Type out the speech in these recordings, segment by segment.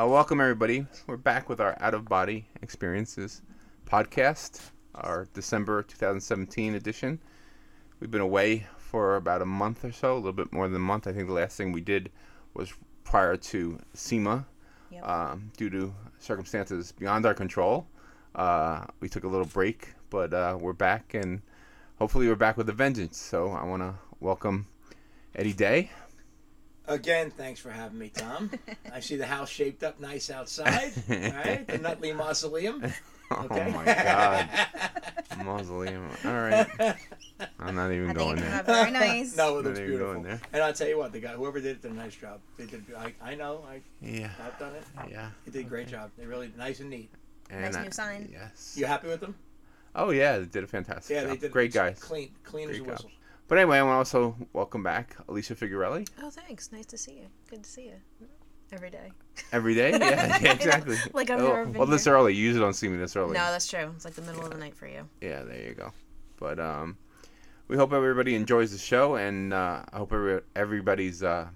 Uh, welcome everybody. We're back with our out of body experiences podcast, our December 2017 edition. We've been away for about a month or so, a little bit more than a month. I think the last thing we did was prior to SEMA, Yep. um, due to circumstances beyond our control. Uh, we took a little break, but uh, we're back, and hopefully we're back with a vengeance. So I want to welcome Eddie Day. Again, thanks for having me, Tom. I see the house shaped up nice outside. All right, the Nutley Mausoleum. Oh okay. Oh my God, mausoleum. All right, I'm not even I going it came there. out very nice. no, it Not looks even beautiful. going there. And I'll tell you what, the guy, whoever did it, did a nice job. They did. I, I know. I, Yeah, I've done it. yeah. They did a great job. They really nice and neat. And Nice I- new sign. Yes. You happy with them? Oh yeah, they did a fantastic Yeah, job. they did. Great guys. Clean, clean as a Great whistle. But anyway, I want to also welcome back Alicia Figurelli Oh, thanks. Nice to see you. Good to see you. Every day. every day. Yeah, yeah exactly. Like I've oh, never been well, this here. early. You usually don't see me this early. No, that's true. It's like the middle of the night for you. Yeah, there you go. But um, we hope everybody enjoys the show, and uh, I hope every, everybody's uh,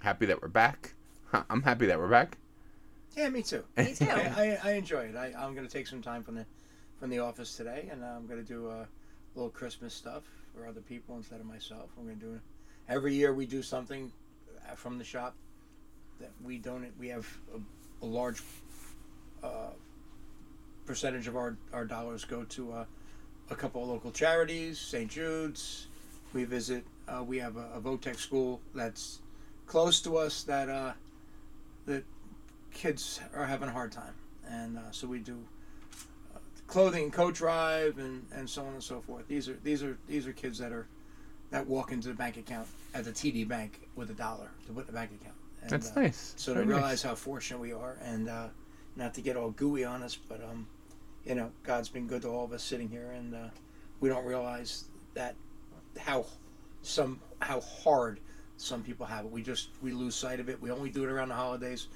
happy that we're back. Huh, I'm happy that we're back. Yeah, me too. Me too. I, I, I enjoy it. I, I'm going to take some time from the from the office today, and uh, I'm going to do a little Christmas stuff for other people instead of myself. I'm going to do it. every year we do something uh, from the shop that we donate. We have a, a large uh, percentage of our, our dollars go to uh, a couple of local charities, St. Jude's. We visit. Uh, we have a, a Votech school that's close to us that uh, that kids are having a hard time, and uh, so we do clothing coat drive and, and so on and so forth. These are these are these are kids that are that walk into the bank account at the TD Bank with a dollar to put in the bank account. And, That's uh, nice. So Very to nice. realize how fortunate we are, and uh, not to get all gooey on us, but um, you know, God's been good to all of us sitting here, and uh, we don't realize that how some how hard some people have it. We just we lose sight of it. We only do it around the holidays,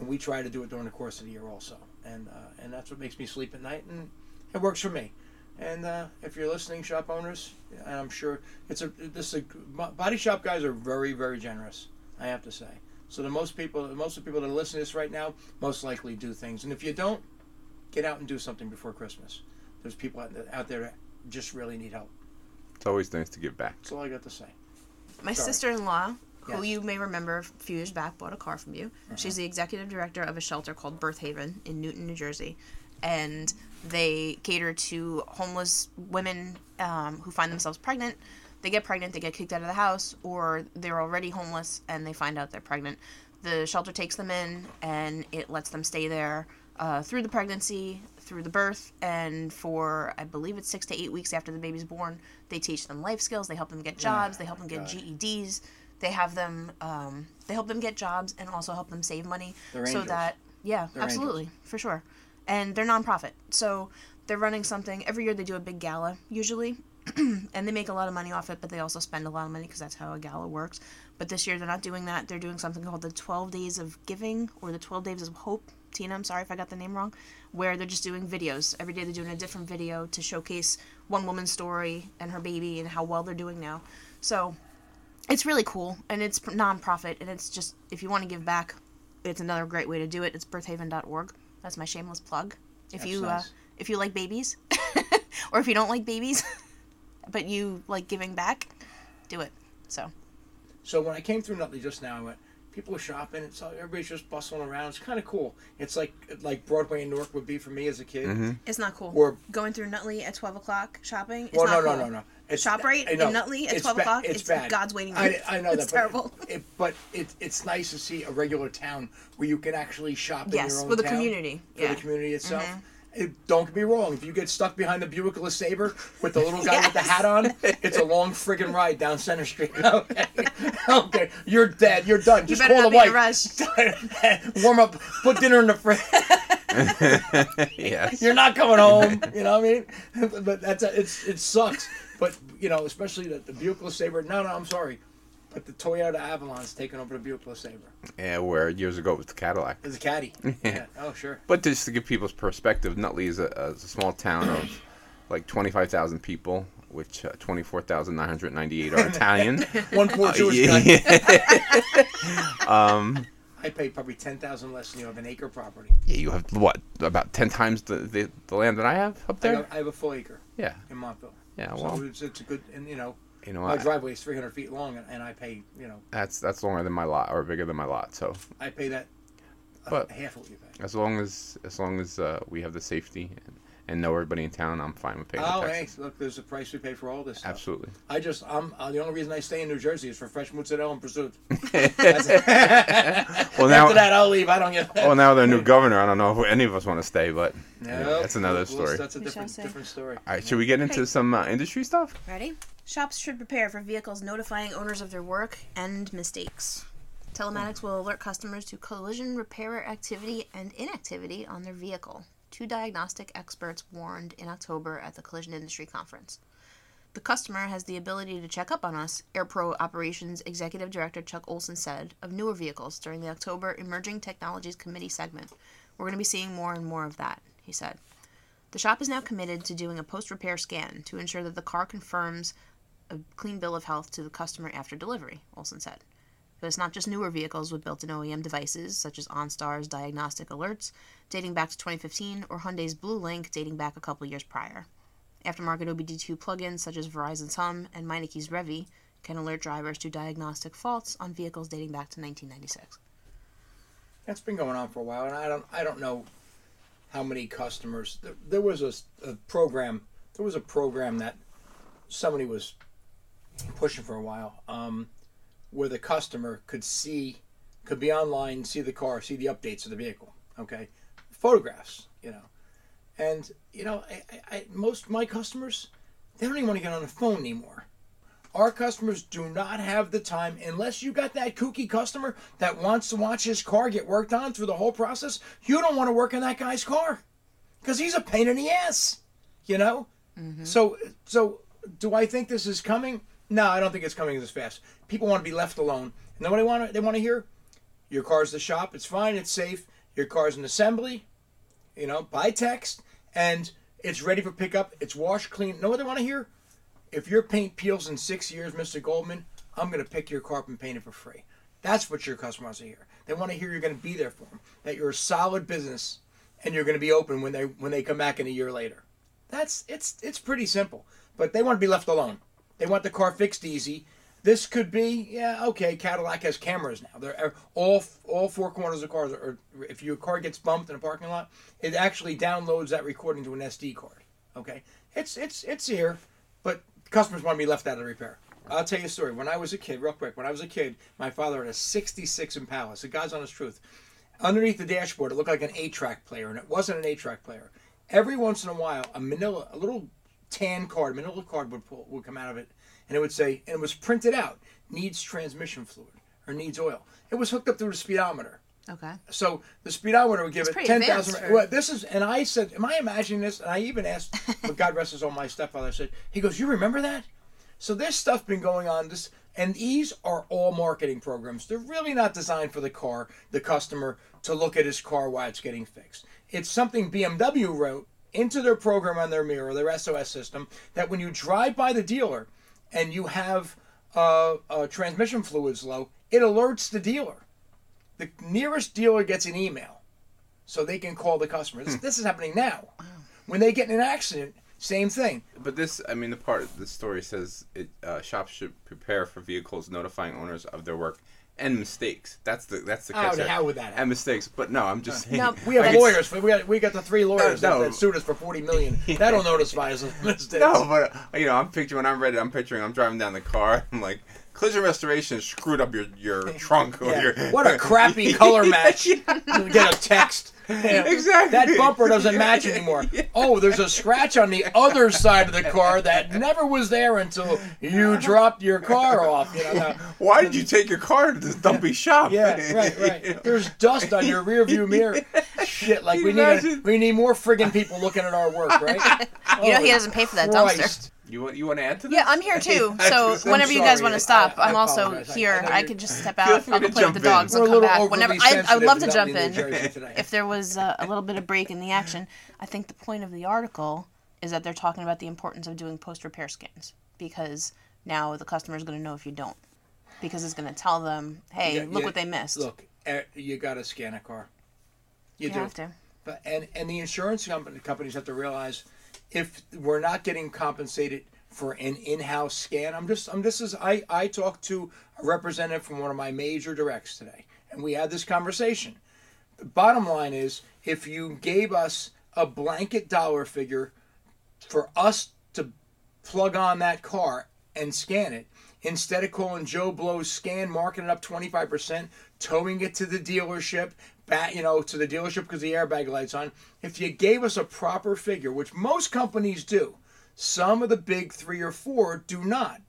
and we try to do it during the course of the year also, and uh, and that's what makes me sleep at night, and it works for me. And uh, if you're listening, shop owners, and I'm sure it's a this is a, body shop guys are very very generous. I have to say. So the most people, most of the people that are listening to this right now, most likely do things. And if you don't, get out and do something before Christmas. There's people out there, out there that just really need help. It's always nice to give back. That's all I got to say. My Sorry. sister-in-law, who Yes. you may remember a few years back, bought a car from you. She's the executive director of a shelter called Birth Haven in Newton, New Jersey, and they cater to homeless women um, who find themselves pregnant. They get pregnant, they get kicked out of the house, or they're already homeless and they find out they're pregnant. The shelter takes them in and it lets them stay there uh, through the pregnancy, through the birth, and for I believe it's six to eight weeks after the baby's born, they teach them life skills. They help them get jobs. They help them get God. GEDs. They have them. Um, they help them get jobs and also help them save money They're so angels. that yeah, They're absolutely for sure. And they're nonprofit, so they're running something every year. They do a big gala usually, and they make a lot of money off it, but they also spend a lot of money because that's how a gala works. But this year they're not doing that. They're doing something called the 12 Days of Giving or the 12 Days of Hope. Tina, I'm sorry if I got the name wrong. Where they're just doing videos. Every day they're doing a different video to showcase one woman's story and her baby and how well they're doing now. So it's really cool and it's pr- non-profit and it's just if you want to give back it's another great way to do it it's birthhaven.org that's my shameless plug if That's you uh, if you like babies or if you don't like babies but you like giving back do it so So when I came through Nutley just now, I went. People are shopping. It's all, everybody's just bustling around. It's kind of cool. It's like like Broadway in Newark would be for me as a kid. Mm-hmm. it's not cool Or- going through nutley at 12 o'clock shopping it's Well, not no, cool no, no, no. It's, ShopRite I in. Nutley at It's 12 ba- o'clock, It's it's bad. God's waiting I, room. I know It's that. but terrible. It, but it, it's nice to see a regular town where you can actually shop in Yes, your own with a town community, For yeah. Mm-hmm. the community itself. It, don't get me wrong. If you get stuck behind the Buick LeSabre with the little guy with the Yes. hat on, it's a long friggin' ride down Center Street. Okay, okay, you're dead. You're done. Just better call not the be in a wife. Warm up. Put dinner in the fridge. yes. You're not coming home. You know what I mean? But that's a, it's it sucks. But you know, especially the, the Buick LeSabre. No, no, I'm sorry, but the Toyota Avalon's taking over the Buick LeSabre. Yeah, where years ago it was the Cadillac. It's a caddy. yeah. Oh, sure. But just to give people's perspective, Nutley is a, a small town of like 25,000 people, which uh, 24,998 are Italian. One poor Uh, Jewish yeah. guy. um, I pay probably ten thousand less than you have an acre property. Yeah, you have what about ten times the, the, the land that I have up I, there. I have a full acre Yeah, in Montville. Yeah. So Well, it's, it's a good, and you know, you know, my I, driveway is 300 feet long, and, and I pay, you know, that's that's longer than my lot or bigger than my lot. So I pay that But- half of what you pay. as long as as long as uh, we have the safety and, and know everybody in town, I'm fine with paying Oh, the hey, taxes. look, there's a price we pay for all this stuff. Absolutely. I just, I'm uh, the only reason I stay in New Jersey is for fresh mozzarella and pursuit. Well, now After that, I'll leave. I don't get. well now the new governor. I don't know if any of us want to stay, but yeah, Nope. that's another Well, story. That's a different, different story. All right, should we get into Hey. some uh, industry stuff? Ready? Shops should prepare for vehicles notifying owners of their work and mistakes. Telematics will alert customers to collision repair activity and inactivity on their vehicle. Two diagnostic experts warned in October at the Collision Industry Conference. The customer has the ability to check up on us, AirPro Operations Executive Director Chuck Olson said of newer vehicles during the October Emerging Technologies Committee segment. We're going to be seeing more and more of that, he said. The shop is now committed to doing a post repair scan to ensure that the car confirms a clean bill of health to the customer after delivery, Olson said. It's not just newer vehicles with built in OEM devices, such as OnStar's diagnostic alerts dating back to 2015 or Hyundai's Blue Link dating back a couple years prior. Aftermarket OBD2 plugins such as Verizon's Hum and Meineke's Revi can alert drivers to diagnostic faults on vehicles dating back to 1996. That's been going on for a while, and I don't, I don't know how many customers. There, there was a, a program. There was a program that somebody was pushing for a while, um, where the customer could see, could be online, see the car, see the updates of the vehicle. Okay, photographs, you know, and you know, I, I, most of my customers, they don't even want to get on the phone anymore. Our customers do not have the time unless you got that kooky customer that wants to watch his car get worked on through the whole process. You don't want to work on that guy's car because he's a pain in the ass, you know. Mm-hmm. So, so do I think this is coming? No, I don't think it's coming this fast. People want to be left alone. You know what they want? To, they want to hear your car's the shop. It's fine. It's safe. Your car's an assembly. You know, by text, and it's ready for pickup. It's washed clean. Know what they want to hear? if your paint peels in six years, Mr. Goldman, I'm going to pick your car up and paint it for free. That's what your customer wants to hear. They want to hear you're going to be there for them, that you're a solid business, and you're going to be open when they when they come back in a year later. That's it's it's pretty simple. But they want to be left alone. They want the car fixed easy. This could be yeah okay. Cadillac has cameras now. They're uh, all all four corners of cars. Or if your car gets bumped in a parking lot, it actually downloads that recording to an SD card. Okay, it's it's it's here, but customers want to be left out of repair. I'll tell you a story. When I was a kid, real quick, when I was a kid, my father had a 66 Impala. The God's honest truth. Underneath the dashboard, it looked like an 8 track player, and it wasn't an 8 track player. Every once in a while, a manila, a little tan card, manila card would, pull, would come out of it, and it would say, and it was printed out, needs transmission fluid or needs oil. It was hooked up through the speedometer. Okay. So the speedometer would give That's it ten thousand. Well, this is, and I said, "Am I imagining this?" And I even asked, but God rest his soul, my stepfather. I said, "He goes, you remember that?" So this stuff been going on. This and these are all marketing programs. They're really not designed for the car, the customer to look at his car while it's getting fixed. It's something BMW wrote into their program on their mirror, their SOS system, that when you drive by the dealer and you have uh, uh, transmission fluids low, it alerts the dealer the nearest dealer gets an email so they can call the customer. This, this is happening now. When they get in an accident, same thing. But this, I mean, the part of the story says it uh, shops should prepare for vehicles notifying owners of their work and mistakes. That's the that's the How catch the there. hell would that happen? And mistakes, but no, I'm just saying. No, We have like, it's- lawyers. We got we got the three lawyers No, no. that, that sued us for forty million. That'll notify us of mistakes. No, but uh, you know, I'm picturing when I'm ready. I'm picturing I'm driving down the car. I'm like, collision restoration screwed up your your trunk or Yeah. your. What a crappy color match. You get a text. Yeah. Exactly. That bumper doesn't match anymore. Oh, there's a scratch on the other side of the car that never was there until you dropped your car off. You know, now- Why did you take your car to this dumpy shop? Yeah, right, right. There's dust on your rear view mirror. Shit, like we need a, we need more friggin' people looking at our work, right? You know he doesn't pay for that dumpster. Christ. You want you want to add to this? Yeah, I'm here too. So I'm whenever you guys want to stop, I- I I'm also apologize. I- I here. I you're- could just step out. I'll to go play with the dogs in. We're and a come back. Whenever I, I would love to jump in. If there was uh, a little bit of break in the action, I think the point of the article is that they're talking about the importance of doing post repair scans because now the customer is going to know if you don't, because it's going to tell them, hey, Yeah, look yeah. what they missed. Look, you got to scan a car. You, You do. have to. But and and the insurance company, companies have to realize if we're not getting compensated for an in-house scan, I'm just I'm this is I I talked to a representative from one of my major directs today, and we had this conversation. The bottom line is, if you gave us a blanket dollar figure for us to plug on that car and scan it, instead of calling Joe Blow's scan, marking it up 25%, towing it to the dealership, back, you know, to the dealership because the airbag light's on, if you gave us a proper figure, which most companies do, some of the big three or four do not.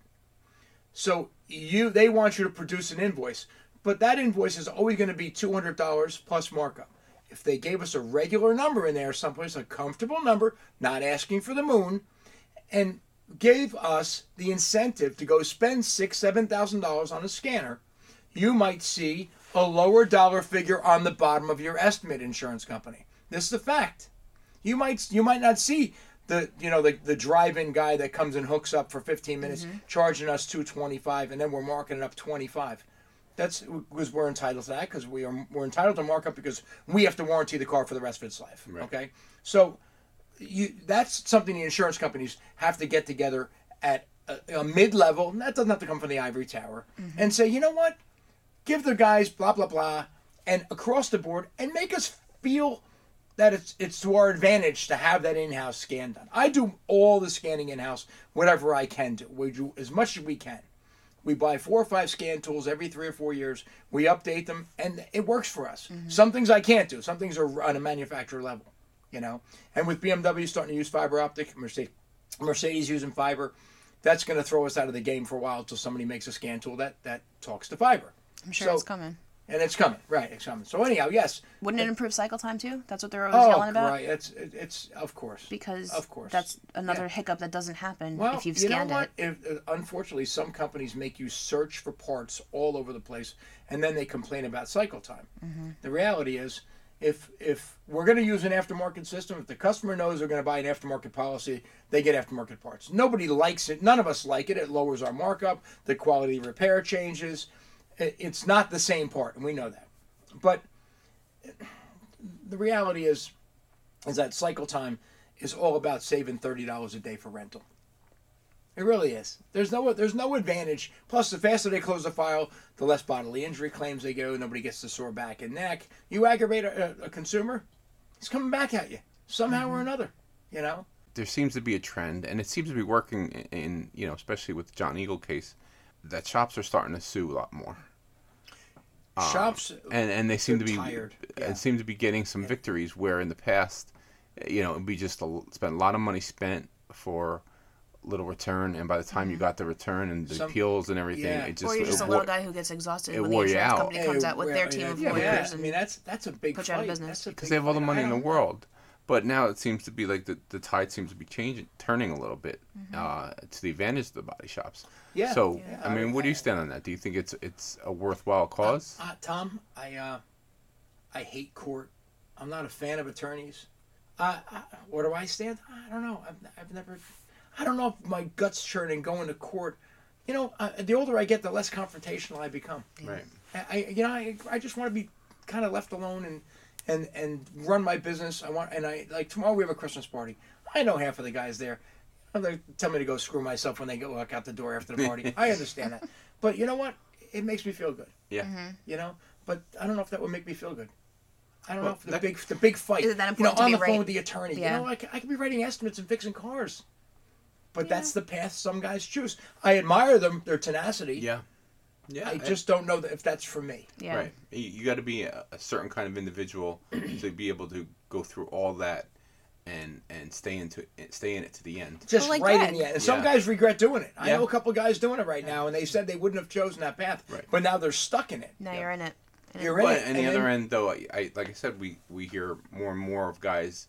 So you they want you to produce an invoice, but that invoice is always going to be two hundred dollars plus markup. If they gave us a regular number in there, someplace a comfortable number, not asking for the moon, and gave us the incentive to go spend six, seven thousand dollars on a scanner, you might see a lower dollar figure on the bottom of your estimate, insurance company. This is a fact. You might you might not see the you know the, the drive-in guy that comes and hooks up for 15 minutes mm-hmm. charging us 225 and then we're marking it up 25 that's because we're entitled to that because we are we're entitled to markup because we have to warranty the car for the rest of its life Right. okay so you that's something the insurance companies have to get together at a, a mid-level and that doesn't have to come from the ivory tower mm-hmm. and say you know what give the guys blah blah blah and across the board and make us feel that it's it's to our advantage to have that in-house scan done. I do all the scanning in-house, whatever I can do. We do as much as we can. We buy four or five scan tools every three or four years. We update them, and it works for us. Mm-hmm. Some things I can't do. Some things are on a manufacturer level, you know. And with BMW starting to use fiber optic, Mercedes, Mercedes using fiber, that's going to throw us out of the game for a while until somebody makes a scan tool that that talks to fiber. I'm sure So- it's coming. And it's coming, right? It's coming. So anyhow, yes. Wouldn't it improve cycle time too? That's what they're always Oh, yelling about. right. It's it, it's of course. Because Of course. that's another Yeah. hiccup that doesn't happen Well, if you've scanned you know what? it. If, uh, unfortunately, some companies make you search for parts all over the place, and then they complain about cycle time. Mm-hmm. The reality is, if if we're going to use an aftermarket system, if the customer knows they're going to buy an aftermarket policy, they get aftermarket parts. Nobody likes it. None of us like it. It lowers our markup. The quality of repair changes. It, it's not the same part, and we know that. But the reality is, is that cycle time is all about saving thirty dollars a day for rental. It really is. There's no there's no advantage. Plus, the faster they close the file, the less bodily injury claims they go. Nobody gets the sore back and neck. You aggravate a, a, consumer, he's coming back at you somehow or mm-hmm. another. You know. there seems to be a trend, and it seems to be working in, in you know, especially with the John Eagle case, that shops are starting to sue a lot more, Um, Shops and and they seem to be tired, uh, yeah. and seem to be getting some victories where in the past, eh, you know, it'd be just a, spent a lot of money spent for little return, and by the time you mm-hmm. got the return and the Some- appeals and everything, yeah. it just or you're just it a little wore- guy who gets exhausted it when the insurance out. company comes Hey, out with well, their yeah, team of lawyers yeah. I mean, that's that's a big put fight. you out of business. Because they have all the money in the don't- world. But now it seems to be like the, the tide seems to be changing, turning a little bit uh, to the advantage of the body shops. Yeah. So Yeah. I mean, what do you stand on that? Do you think it's it's a worthwhile cause? Uh, Tom, I uh, I hate court. I'm not a fan of attorneys. Uh, I, where do I stand? I don't know. I've, I've never. I don't know if my guts churning going to court. You know, uh, the older I get, the less confrontational I become. Right. I, I you know, I, I just want to be kind of left alone and and and run my business. I want and I like tomorrow we have a Christmas party. I know half of the guys there. They tell me to go screw myself when they go walk out the door after the party. I understand that, but you know what? It makes me feel good. Yeah. Mm-hmm. You know, but I don't know if that would make me feel good. I don't know if the that- big the big fight. Is it that you know, important to on be the phone with the attorney. Yeah. You know, I, c- I could be writing estimates and fixing cars. But that's the path some guys choose. I admire them, their tenacity. Yeah. Yeah. I just don't know that if that's for me. yeah. Right. You, you got to be a, a certain kind of individual to be able to go through all that and and stay into stay in it to the end. Just like right Greg. in the end. And some guys regret doing it. I Yeah. know a couple guys doing it right now, and they said they wouldn't have chosen that path. Right. But now they're stuck in it. Now you're in it. You're it- in But it. on the and other then- end, though, I, I like I said, we we hear more and more of guys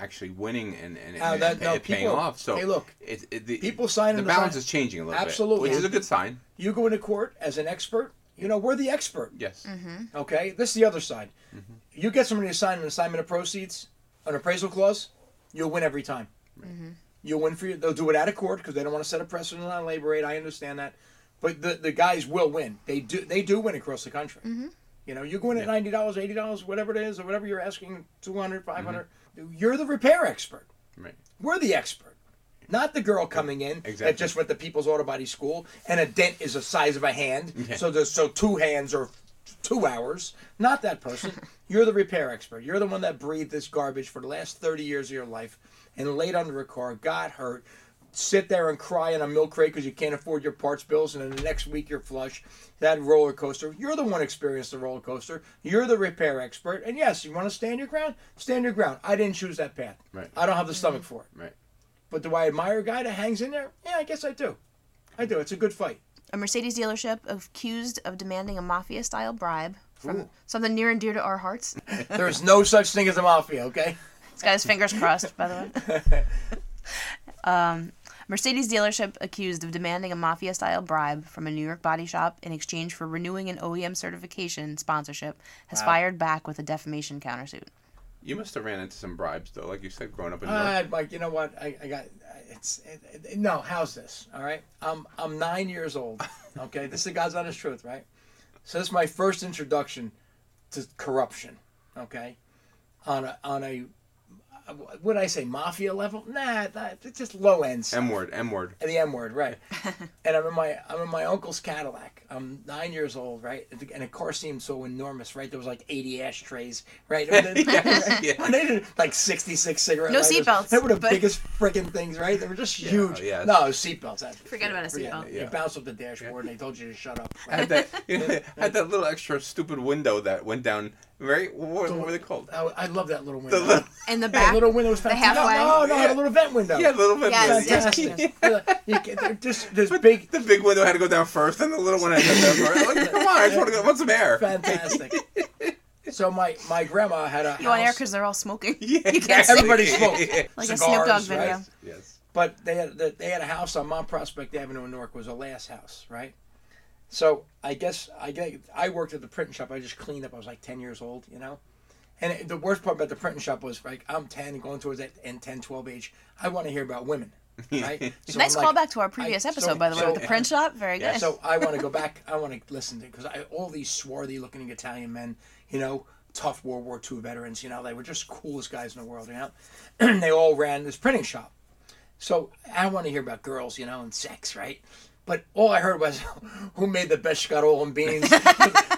actually winning and and, and, that- and no, paying people- off. So hey, look, it, it, the, people sign the the balance sign- is changing a little Absolutely. bit, which is a good sign. You go into court as an expert. You know, we're the expert. Yes. Mm-hmm. Okay, this is the other side. You get somebody to sign an assignment of proceeds, an appraisal clause, you'll win every time. You'll win for you. They'll do it out of court because they don't want to set a precedent on labor rate. I understand that, but the the guys will win. They do. They do win across the country. You know, you go in at Yeah. ninety dollars, eighty dollars, whatever it is, or whatever you're asking, 200 Mm-hmm. 500 You're the repair expert. Right. We're the expert, not the girl coming in Exactly. that just went to People's Auto Body School and a dent is the size of a hand. Yeah. So there's so two hands are two hours. Not that person. You're the repair expert. You're the one that breathed this garbage for the last thirty years of your life and laid under a car, got hurt, sit there and cry in a milk crate because you can't afford your parts bills, and then the next week you're flush. That roller coaster. You're the one experienced the roller coaster. You're the repair expert. And yes, you want to stand your ground? Stand your ground. I didn't choose that path. Right. I don't have the stomach for it. Right. But do I admire a guy that hangs in there? Yeah, I guess I do. I do. It's a good fight. A Mercedes dealership accused of demanding a mafia style bribe from Ooh. something near and dear to our hearts. There's no such thing as a mafia, okay? He's got his fingers crossed, by the way. Um, Mercedes dealership accused of demanding a mafia style bribe from a New York body shop in exchange for renewing an OEM certification sponsorship has Wow. fired back with a defamation countersuit. You must have ran into some bribes though, like you said, growing up in North. Uh, Mike, you know what? I, I got it's it, it, no. How's this? All right. I'm I'm nine years old. Okay, this is God's honest truth, right? So this is my first introduction to corruption. Okay, on a on a what did I say mafia level? Nah, nah it's just low end. stuff. M word, M word. The M word, right? and I'm in my I'm in my uncle's Cadillac. I'm nine years old, right? And the, and the car seemed so enormous, right? There was like 80 ashtrays, right? And then- Yes, yeah. and they did like 66 cigarette No seatbelts, They were the but- biggest freaking things, right? They were just huge. Oh, yes. No, seatbelts. That's Forget about a yeah, seatbelt. You bounced off the dashboard and they told you to shut up. had that had that little extra stupid window that went down. Right? What, what were they called? I, I love that little window. The little, In the Yeah, back, little window was the fantastic. halfway. No, no, no, I had Yeah. a little vent window. yeah, a little bit. Yes, yes, Fantastic. yes. you just this But big, the big window had to go down first, and the little one had to go down first. Like, come on, I just want to go. Want some air? fantastic. so my my grandma had a you want air because they're all smoking. Yeah, you can't exactly. see. Everybody smoked. Like a Cigars, Snoop Dogg right? video. Yes. But they had they had a house on Mount Prospect Avenue in Newark It was a last house, right? So I guess I get I worked at the printing shop. I just cleaned up. I was like ten years old, you know. And it- the worst part about the printing shop was like I'm ten, going towards that and 10, 12 age. I want to hear about women, right? So nice I'm like- callback to our previous I- episode, so- by the way, so- with the print shop. Very good. So I want to go back. I want to listen to because I all these swarthy looking Italian men, you know, tough World War II veterans. You know, they were just coolest guys in the world. You know, and they all ran this printing shop. So I want to hear about girls, you know, and sex, right? But all I heard was, "Who made the best scuttle and beans?"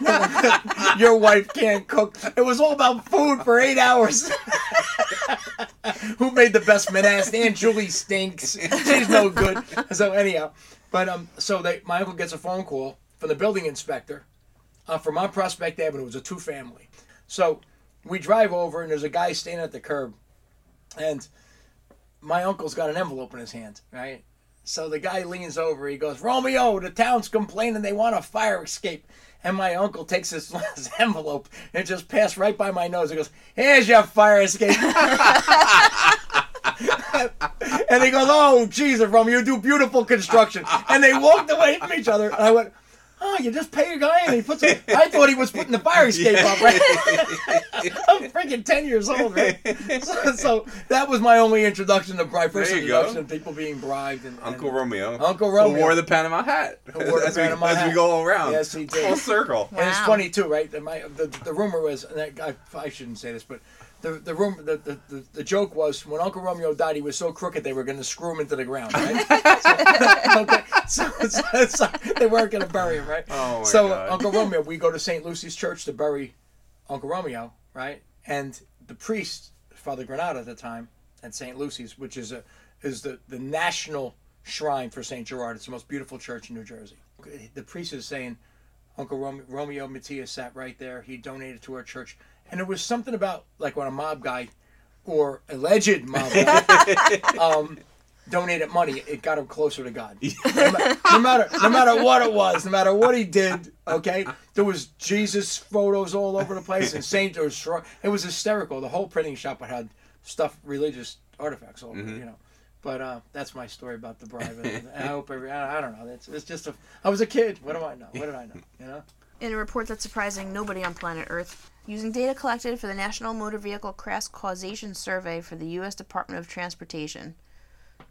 Your wife can't cook. It was all about food for eight hours. Who made the best menace? Aunt Julie stinks. She's no good. So anyhow, but um, so they, my uncle gets a phone call from the building inspector, uh, from on Prospect Avenue. It was a two family. So we drive over and there's a guy standing at the curb, and my uncle's got an envelope in his hand, right? So the guy leans over. He goes, Romeo, the town's complaining they want a fire escape. And my uncle takes his, this envelope and just passed right by my nose. He goes, Here's your fire escape. and he goes, Oh, Jesus, Romeo, you do beautiful construction. And they walked away from each other. And I went, Oh, you just pay a guy and he puts it. I thought he was putting the fire escape up, right? I'm freaking 10 years old, right? So, so that was my only introduction to bribe. First There you go. introduction to people being bribed. And, and- Uncle Romeo. Uncle Who Romeo. wore the Panama hat. wore the as we, Panama as we go around. Yes, he did. Full circle. And it's funny too, right? that My, the, the rumor was, and I, I, I shouldn't say this, but the the room the, the, the, the joke was when Uncle Romeo died, he was so crooked they were going to screw him into the ground. Right? so, okay, so- so they weren't going to bury him, right? Oh my so God. Uncle Romeo, we go to St. Lucy's Church to bury Uncle Romeo, right? And the priest, Father Granato at the time, at St. Lucy's, which is a is the the national shrine for St. Gerard. It's the most beautiful church in New Jersey. The priest is saying, Uncle Romeo, Romeo Mattia sat right there. He donated to our church, and it was something about like when a mob guy or alleged mob guy um, donated money, it got him closer to God. No, no matter no matter what it was, no matter what he did, okay, there was Jesus photos all over the place and Saint or shrine. It was hysterical. The whole printing shop had stuff, religious artifacts all over, you know. But uh, that's my story about the bribe. And I hope every I, I don't know. It's, it's just a. I was a kid. What do I know? What did I know? You know. In a report that's surprising nobody on planet Earth, using data collected for the National Motor Vehicle Crash Causation Survey for the U.S. Department of Transportation,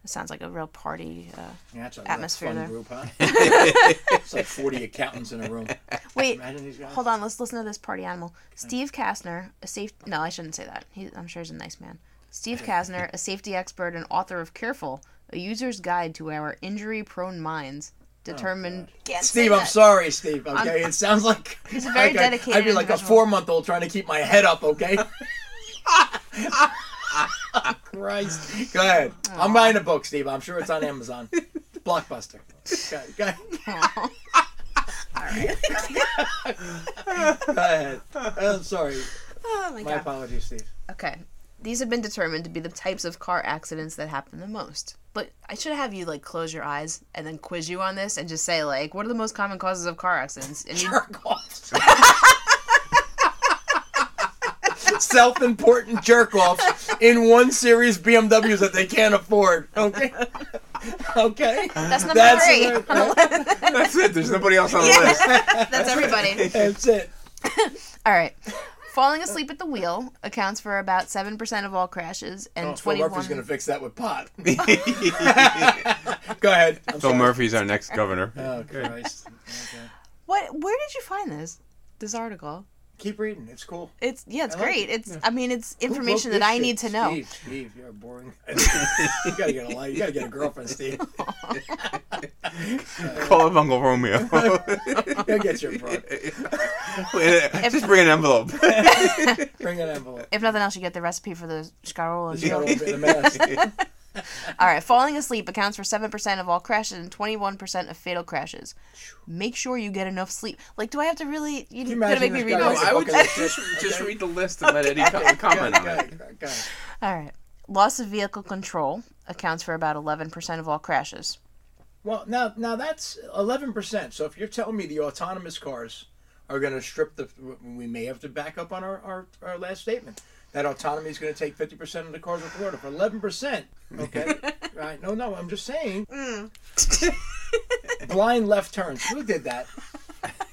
It sounds like a real party. Uh... Yeah, it's Atmosphere there. group, huh? it's like 40 accountants in a room. Wait, hold on. Let's listen to this party animal. Steve Casner, a safe. No, I shouldn't say that. He, I'm sure he's a nice man. Steve Casner, a safety expert and author of Careful, a user's guide to our injury-prone minds, determined. Can't Steve, I'm sorry, Steve. Okay, it sounds like He's a very like I- dedicated I'd be like a four-month-old trying to keep my head up. Okay. Christ. Go ahead. I'm buying a book, Steve. I'm sure it's on Amazon. Blockbuster. Go ahead. Go ahead. Go ahead. I'm sorry. Oh my My god. apologies, Steve. Okay. These have been determined to be the types of car accidents that happen the most. But I should have you like close your eyes and then quiz you on this and just say like, what are the most common causes of car accidents? And you, Jerk offs. Self-important jerk offs in one series BMWs that they can't afford. Okay. Okay. that's number That's three. it. That's it. There's nobody else on the Yeah. list. That's everybody. That's it. All right. Falling asleep at the wheel accounts for about seven percent of all crashes, and Oh, Phil. Murphy's gonna fix that with pot. Go ahead. I'm Phil sorry. Murphy's our next governor. Oh Christ. Okay. What? Where did you find this? This article? Keep reading. It's cool. It's yeah, it's I like great. it. It's I mean, it's information wrote that this I need shit? to know. Steve, Steve, you're boring. you gotta get a life. You gotta get a girlfriend, Steve. Call up Uncle Romeo. He'll get your a broad. Just bring an envelope. Bring an envelope. If nothing else, you get the recipe for the scarrola. You got a little mask. All right, falling asleep accounts for 7% of all crashes and 21% of fatal crashes. Make sure you get enough sleep. Like, do I have to really? You, you gotta make me read guy this. I would just, just, just read the list and let Eddie co- comment on Go it. ahead, go ahead, go ahead. All right. Loss of vehicle control accounts for about 11% of all crashes. Well, now now that's eleven percent. So if you're telling me the autonomous cars are going to strip the, we may have to back up on our, our, our last statement. That autonomy is going to take fifty percent of the cars off Florida. For eleven percent, okay, right? No, no, I'm just saying. Mm. Blind left turns. Who did that?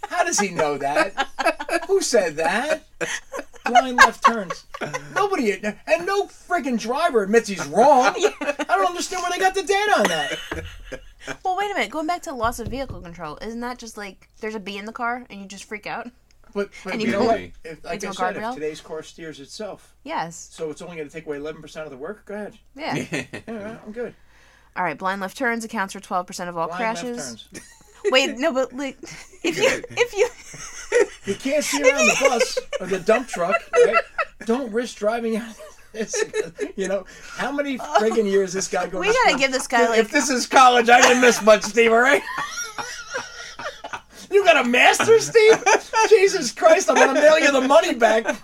How does he know that? Who said that? Blind left turns. Nobody, and no friggin' driver admits he's wrong. I don't understand where they got the data on that. Well, wait a minute. Going back to loss of vehicle control, isn't that just like there's a bee in the car and you just freak out? But, but And you you know what? it If, like into I a said, if today's car steers itself, Yes. so it's only going to take away 11% of the work, go ahead. Yeah. Yeah, I'm good. All right. Blind left turns accounts for 12% of all Blind left crashes. turns. Wait, no, but like, if you if you You can't see around the bus or the dump truck, right? Don't risk driving out of this. You know, how many friggin' oh. years this guy goes we gotta give this guy like If this is college, I didn't miss much, Steve, all right? You got a master, Steve? Jesus Christ, I'm going to mail you the money back.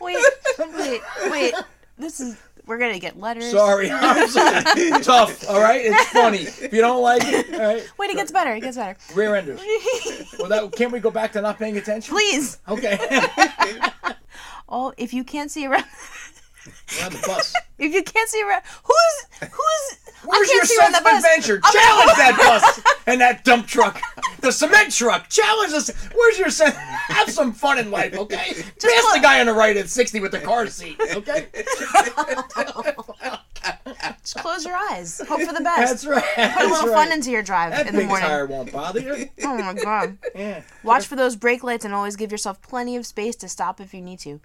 wait, wait, wait. This is we're gonna get letters. Sorry, I'm sorry. Tough, all right? It's funny. If you don't like it, all right? Wait, it gets better. It gets better. Rear enders. Well, that, can't we go back to not paying attention? Please. Okay. Oh, if you can't see around, We're on the bus. if you can't see around, who's who's? Where's I your can't see sense of bus. adventure? I'm Challenge that bus and that dump truck, the cement truck. Challenge us. Where's your sense? Have some fun in life, okay? Pass the guy on the right at 60 with the car seat, okay? Just close your eyes. Hope for the best. That's right. Put a little right. fun into your drive That in the big morning. tire won't bother you. Oh my god. Yeah. Watch for those brake lights and always give yourself plenty of space to stop if you need to.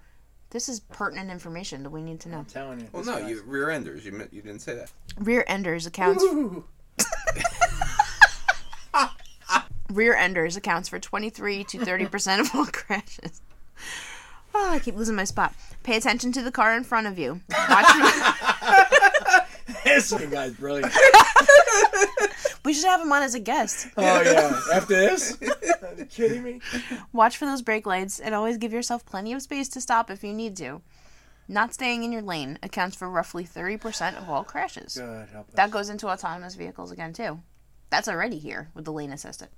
This is pertinent information that we need to know. I'm telling you. Well, no, guy's- you rear enders. You meant- you didn't say that. Rear enders accounts rear enders accounts for 23 to 30% of all crashes. Oh, I keep losing my spot. Pay attention to the car in front of you. Watch This guy's brilliant. we should have him on as a guest. Oh, yeah. After this? Are you kidding me? Watch for those brake lights and always give yourself plenty of space to stop if you need to. Not staying in your lane accounts for roughly 30% of all crashes. God help us. That goes into autonomous vehicles again, too. That's already here with the lane assistant.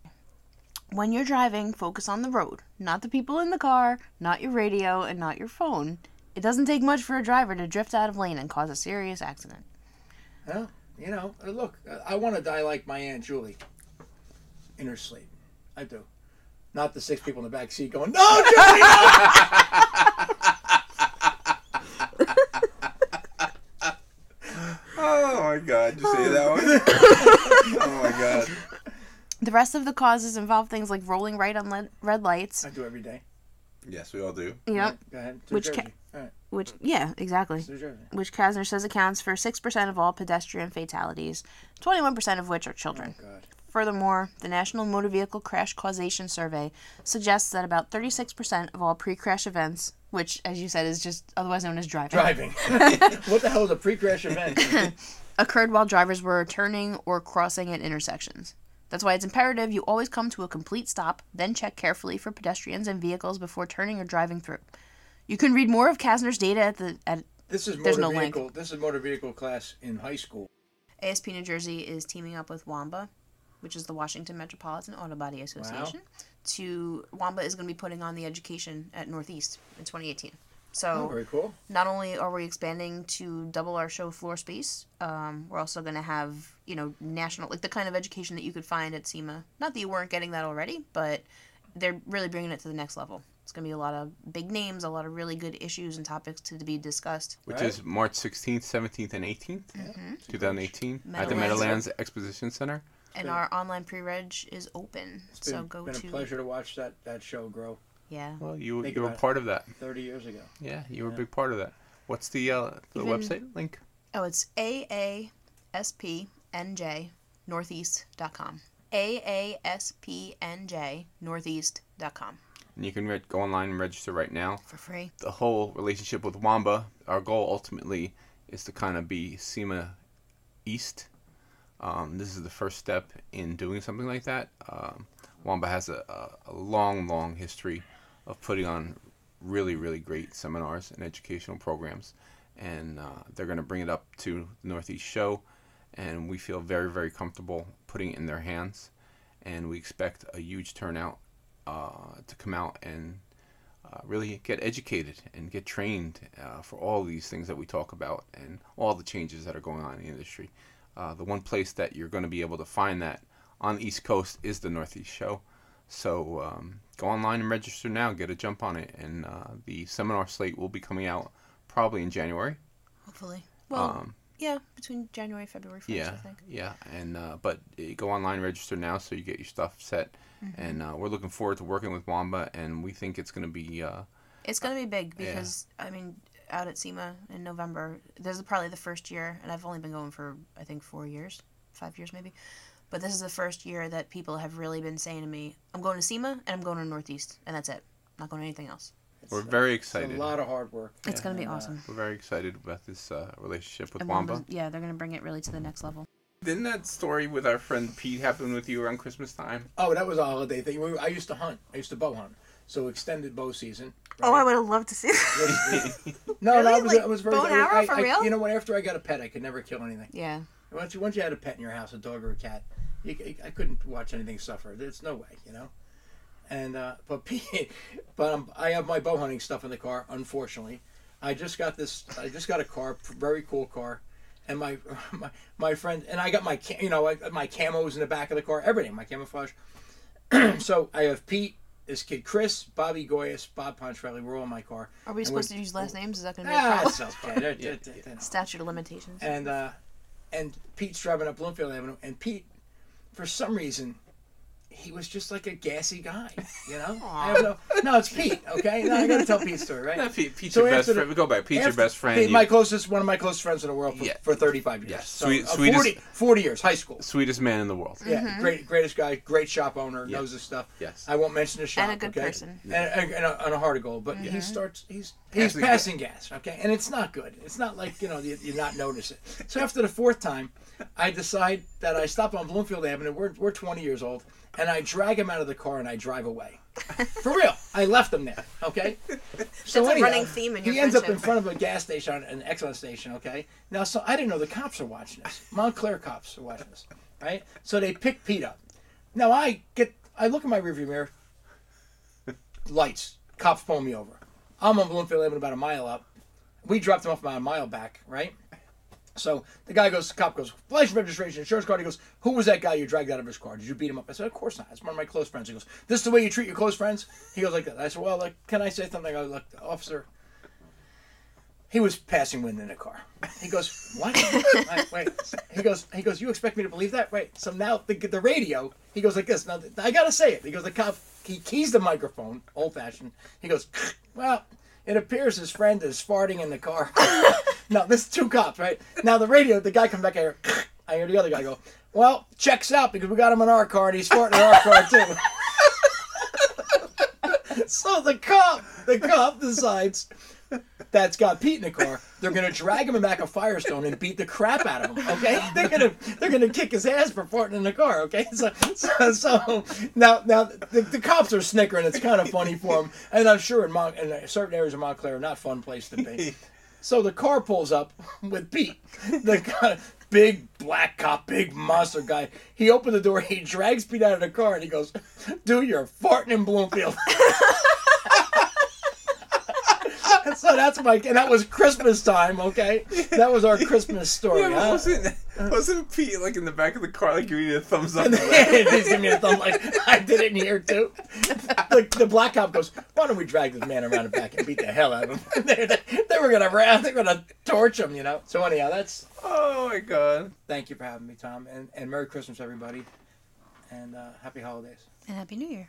When you're driving, focus on the road, not the people in the car, not your radio, and not your phone. It doesn't take much for a driver to drift out of lane and cause a serious accident. Well, you know, uh, look, uh, I want to die like my aunt Julie in her sleep. I do. Not the six people in the back seat going, "No, Julie." No! oh my god! Did you see that one? oh my god. The rest of the causes involve things like rolling right on le- red lights. I do every day. Yes, we all do. Yep. Go ahead. Which ca- right. Which, yeah, exactly. It's New Jersey. Which Casner says accounts for 6% of all pedestrian fatalities, 21% of which are children. Oh. Furthermore, the National Motor Vehicle Crash Causation Survey suggests that about 36% of all pre crash events, which, as you said, is just otherwise known as driving, Driving. what the hell is a pre-crash event? occurred while drivers were turning or crossing at intersections. That's why it's imperative you always come to a complete stop, then check carefully for pedestrians and vehicles before turning or driving through. You can read more of Casner's data at the at This is motor no link. vehicle. This is motor vehicle class in high school. ASP New Jersey is teaming up with WMABA, which is the Washington Metropolitan Auto Body Association. Wow. To WMABA is going to be putting on the education at Northeast in 2018. So Oh, very cool. not only are we expanding to double our show floor space, um, we're also going to have you know national like the kind of education that you could find at SEMA. Not that you weren't getting that already, but they're really bringing it to the next level. It's going to be a lot of big names, a lot of really good issues and topics to be discussed. Which Right. is March 16th, 17th, and 18th, 2018, at the Meadowlands. Meadowlands Exposition Center. And been- our online pre-reg is open, It's been, so go been to a pleasure to watch that, that show grow yeah. Well, you Think you were part of that. 30 years ago. Yeah, you were a big part of that. What's the uh, the Even- website link? Oh, it's AASPNJ Northeast.com. AASPNJ Northeast.com And you can re- go online and register right now. for free. The whole relationship with WMABA, our goal ultimately is to kind of be SEMA East. Um, this is the first step in doing something like that. Um, WMABA has a, a, a long, long history of putting on really, really great seminars and educational programs. And uh, they're going to bring it up to the Northeast Show. And we feel very, very comfortable putting it in their hands. And we expect a huge turnout uh, to come out and uh, really get educated and get trained uh, for all these things that we talk about and all the changes that are going on in the industry. Uh, the one place that you're going to be able to find that on the East Coast is the Northeast Show. So um, go online and register now, get a jump on it, and uh, the seminar slate will be coming out probably in January. Hopefully. Well, Um, yeah, between January and February 1st, yeah, I think. yeah, and uh, but uh, go online register now so you get your stuff set. Mm-hmm. And uh, we're looking forward to working with WMABA, and we think it's going to be uh, It's going to be big Yeah. because, I mean, out at SEMA in November, this is probably the first year, and I've only been going for, I think, four years, five years maybe. But this is the first year that people have really been saying to me, I'm going to SEMA and I'm going to Northeast, and that's it. not going to anything else. It's we're a- very It's excited. a lot of hard work. It's going to be And, uh, awesome. We're very excited about this uh, relationship with And WMABA. WMABA's- yeah, they're going to bring it really to the next level. Didn't that story with our friend Pete happen with you around Christmas time? Oh, that was a holiday thing. I used to hunt. I used to bow hunt. So extended bow season. Oh, I would have loved to see that. No, Really? no, I was, Like, I was very. bow and I- arrow I- for I- real? You know what? After I got a pet, I could never kill anything. yeah. Once you, once you had a pet in your house, a dog or a cat, you, I couldn't watch anything suffer. There's no way, you know. And uh, but Pete, but um, I have my bow hunting stuff in the car. Unfortunately, I just got this. I just got a car, very cool car, and my my, my friend and I got my ca- you know my camos in the back of the car, everything, my camouflage. so I have Pete, this kid Chris, Bobby Goyas, Bob Pontrelli. We're all in my car. Are we And supposed to use last names? Is that going to be a Ah, problem? it's okay. They're- Yeah, they're- they're- Statute of limitations. and uh, and Pete's driving up Bloomfield Avenue, and Pete, for some reason, he was just like a gassy guy, you know. I have no, no, it's Pete. Okay, no, I got to tell Pete's story, right? Yeah, Pete, Pete's So your best the- friend. We go back. Pete's your best friend. Pete, You- my closest, one of my closest friends in the world for, Yeah. for 35 years. Yes. So, Sweet- uh, sweetest- 40, 40 years, high school. sweetest man in the world. Yeah, great, greatest guy, great shop owner, Yeah. knows his stuff. Yes. I won't mention the shop. And a good okay? person. And, and, and a, and a heart of gold. But he starts, he's he's Passing passing gas, okay? And it's not good. It's not like, you know, you, you not notice it. So after the fourth time, I decide that I stop on Bloomfield Avenue. We're, we're 20 years old. And I drag him out of the car and I drive away. For real. I left him there, okay? So That's a running theme in your He ends up in front of a gas station, an Exxon station, okay? Now, so I didn't know the cops are watching this. Montclair cops are watching this, right? So they pick Pete up. Now I get, I look in my rearview mirror, lights, cops pull me over. I'm on Bloomfield Avenue about a mile up. We dropped him off about a mile back, right? So the guy goes, the cop goes, license registration, insurance card. He goes, who was that guy you dragged out of his car? Did you beat him up? I said, of course not. It's one of my close friends. He goes, this is the way you treat your close friends? He goes like that. I said, well, like, can I say something? I was like, officer, he was passing wind in the car. He goes, "What? wait, wait." He goes, "He goes. You expect me to believe that? Right. So now the the radio. He goes like this. Now I gotta say it. He goes, the cop. He keys the microphone, old fashioned. He goes, "Well, it appears his friend is farting in the car." now this is two cops, right? Now the radio. The guy comes back. Hear, I hear the other guy go, "Well, checks out because we got him in our car and he's farting in our car too." so the cop, the cop decides that's got Pete in the car. They're gonna drag him back of Firestone and beat the crap out of him. Okay, they're gonna they're gonna kick his ass for farting in the car. Okay, so so, so now now the, the cops are snickering. It's kind of funny for them, and I'm sure in, Mon- in certain areas of Montclair, not fun place to be. So the car pulls up with Pete, the big black cop, big monster guy. He opened the door, he drags Pete out of the car, and he goes, "Dude, you're farting in Bloomfield." so that's my and that was Christmas time. Okay, that was our Christmas story. Yeah, huh? wasn't wasn't Pete like in the back of the car, like giving you a thumbs up? And he's giving me a thumb like I did it in here too. The, the black cop goes, "Why don't we drag this man around the back and beat the hell out of him?" they, they, they were gonna ra- they were gonna torch him, you know. So anyhow, that's oh my god! thank you for having me, Tom, and and Merry Christmas, everybody, and uh, Happy Holidays. And Happy New Year.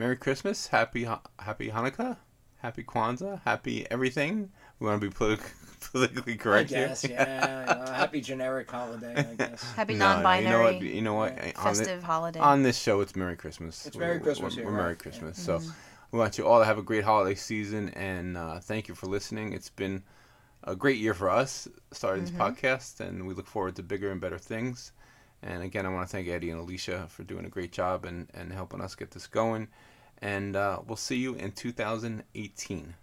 Merry Christmas, happy Happy Hanukkah, Happy Kwanzaa, Happy everything. We want to be politic, politically I correct guess, here. yeah. you know, happy generic holiday, I guess. Happy No, no, non-binary You know what? You know what? Yeah. On, the, holiday. on this show, it's Merry Christmas. It's Merry We're- Christmas We're, here, we're right? Merry Christmas. So we want you all to have a great holiday season, and uh, thank you for listening. It's been a great year for us starting this podcast, and we look forward to bigger and better things. And again, I want to thank Eddie and Alicia for doing a great job and, and helping us get this going. And uh, we'll see you in 2018.